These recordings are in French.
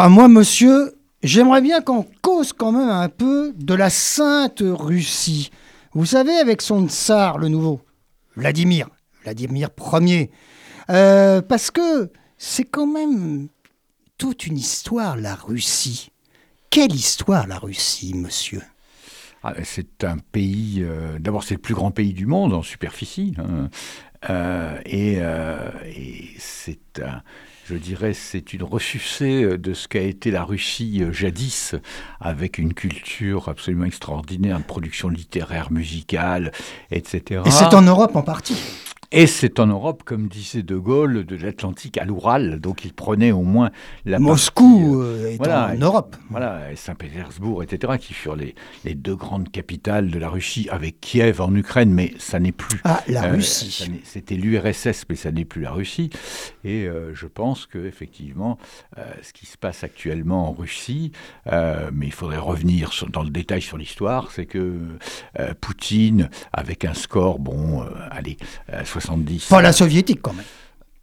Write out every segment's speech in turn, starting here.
Ah, moi, monsieur, j'aimerais bien qu'on cause quand même un peu de la Sainte Russie. Vous savez, avec son tsar, le nouveau, Vladimir, Vladimir Ier. Euh, parce que c'est quand même toute une histoire, la Russie. Quelle histoire, la Russie, monsieur? Ah, C'est un pays, euh, d'abord c'est le plus grand pays du monde en superficie, hein. euh, et, et c'est je dirais, c'est une ressucée de ce qu'a été la Russie jadis, avec une culture absolument extraordinaire de production littéraire, musicale, etc. Et c'est en Europe en partie. Et c'est en Europe, comme disait De Gaulle, de l'Atlantique à l'Oural, donc il prenait au moins la Moscou euh, en Europe. Voilà, Saint-Pétersbourg, etc., qui furent les, les, deux grandes capitales de la Russie, avec Kiev en Ukraine, mais ça n'est plus. Ah, la euh, Russie. C'était l'URSS, mais ça n'est plus la Russie. Et euh, je pense que effectivement, ce qui se passe actuellement en Russie, mais il faudrait revenir dans le détail sur l'histoire, c'est que Poutine, avec un score, bon, allez, 70. Pas la soviétique quand même.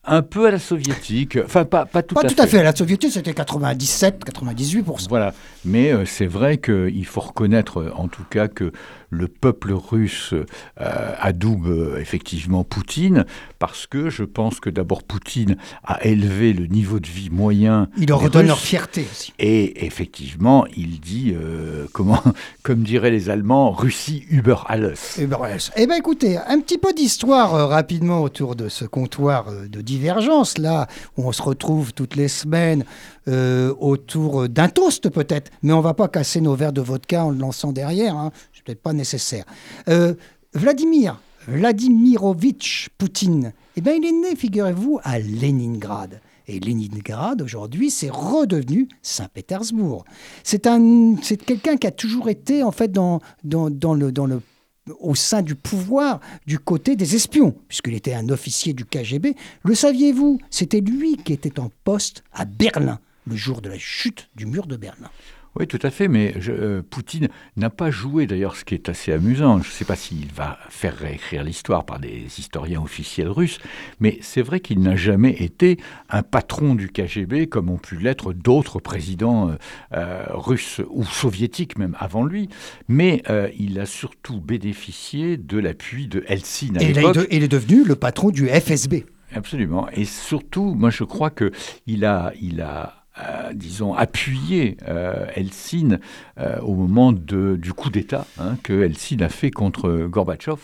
Un peu à la soviétique, enfin pas, pas tout pas à tout fait. à fait. La soviétique c'était 97, 98%. Voilà, mais euh, c'est vrai qu'il faut reconnaître euh, en tout cas que le peuple russe euh, adoube euh, effectivement Poutine, parce que je pense que d'abord Poutine a élevé le niveau de vie moyen. Il leur redonne leur fierté aussi. Et effectivement, il dit, euh, comment, comme diraient les Allemands, Russie über alles. Über alles. Eh bien écoutez, un petit peu d'histoire rapidement autour de ce comptoir de divergence, là, où on se retrouve toutes les semaines autour d'un toast peut-être, mais on va pas casser nos verres de vodka en le lançant derrière. Hein peut-être pas nécessaire. Euh, Vladimir Vladimirovitch Poutine, eh bien, il est né, figurez-vous, à Leningrad. Et Leningrad, aujourd'hui, c'est redevenu Saint-Pétersbourg. C'est un, c'est quelqu'un qui a toujours été, en fait, dans, dans, le, dans le, au sein du pouvoir, du côté des espions, puisqu'il était un officier du KGB. Le saviez-vous C'était lui qui était en poste à Berlin, le jour de la chute du mur de Berlin. Oui, tout à fait, mais euh, Poutine n'a pas joué d'ailleurs, ce qui est assez amusant. Je ne sais pas s'il va faire réécrire l'histoire par des historiens officiels russes, mais c'est vrai qu'il n'a jamais été un patron du KGB comme ont pu l'être d'autres présidents euh, euh, russes ou soviétiques même avant lui. Mais il a surtout bénéficié de l'appui de Helsinki à l'époque. Et il est devenu le patron du FSB. Absolument. Et surtout, moi je crois qu'il a, il a euh, disons, appuyer euh, Helsinki euh, au moment du coup d'État hein, que Helsinki a fait contre Gorbatchev,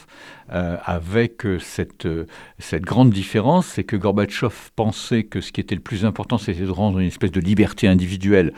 avec cette, cette grande différence, c'est que Gorbatchev pensait que ce qui était le plus important, c'était de rendre une espèce de liberté individuelle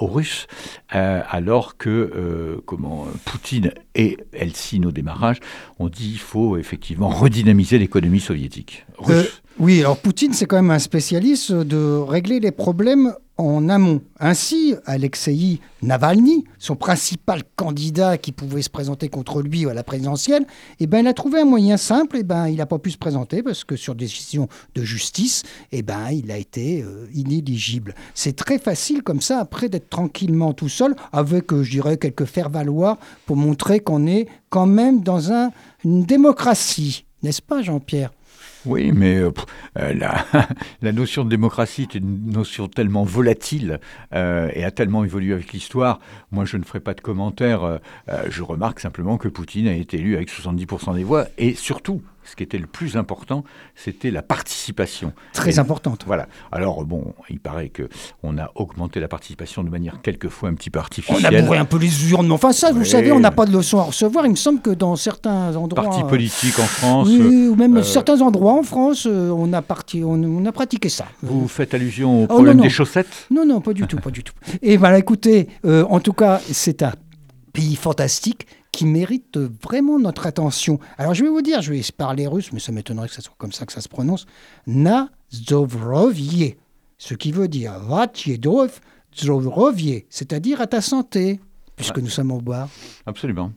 aux Russes, alors que comment, Poutine et Helsinki au démarrage ont dit qu'il faut effectivement redynamiser l'économie soviétique russe. Oui, alors Poutine, c'est quand même un spécialiste de régler les problèmes en amont. Ainsi, Alexei Navalny, son principal candidat qui pouvait se présenter contre lui à la présidentielle, eh ben, il a trouvé un moyen simple, eh ben, il n'a pas pu se présenter parce que sur décision de justice, eh ben, il a été euh, inéligible. C'est très facile comme ça, après d'être tranquillement tout seul, avec, euh, je dirais, quelques faire-valoir pour montrer qu'on est quand même dans un, une démocratie. N'est-ce pas, Jean-Pierre? Oui, mais euh, euh, la, notion de démocratie est une notion tellement volatile euh, et a tellement évolué avec l'histoire. Moi, je ne ferai pas de commentaires. je remarque simplement que Poutine a été élu avec 70% des voix et surtout, ce qui était le plus important, c'était la participation. Très importante. Voilà. Alors bon, il paraît que on a augmenté la participation de manière quelquefois un petit peu artificielle. On a bourré un peu les urnes, mais enfin ça, vous savez, on n'a pas de leçons à recevoir. Il me semble que dans certains endroits, partis politiques en France, oui, ou même euh, certains endroits en France, euh, on a parti, on, a pratiqué ça. Vous faites allusion au oh, problème des chaussettes? Non, non, pas du tout, pas du tout. Et voilà, écoutez, euh, en tout cas, c'est un pays fantastique qui mérite vraiment notre attention. Alors je vais vous dire, je vais parler russe, mais ça m'étonnerait que ce soit comme ça que ça se prononce. Nazdovrovie, ce qui veut dire Vatjedov c'est-à-dire à ta santé, puisque nous sommes au bar. Absolument.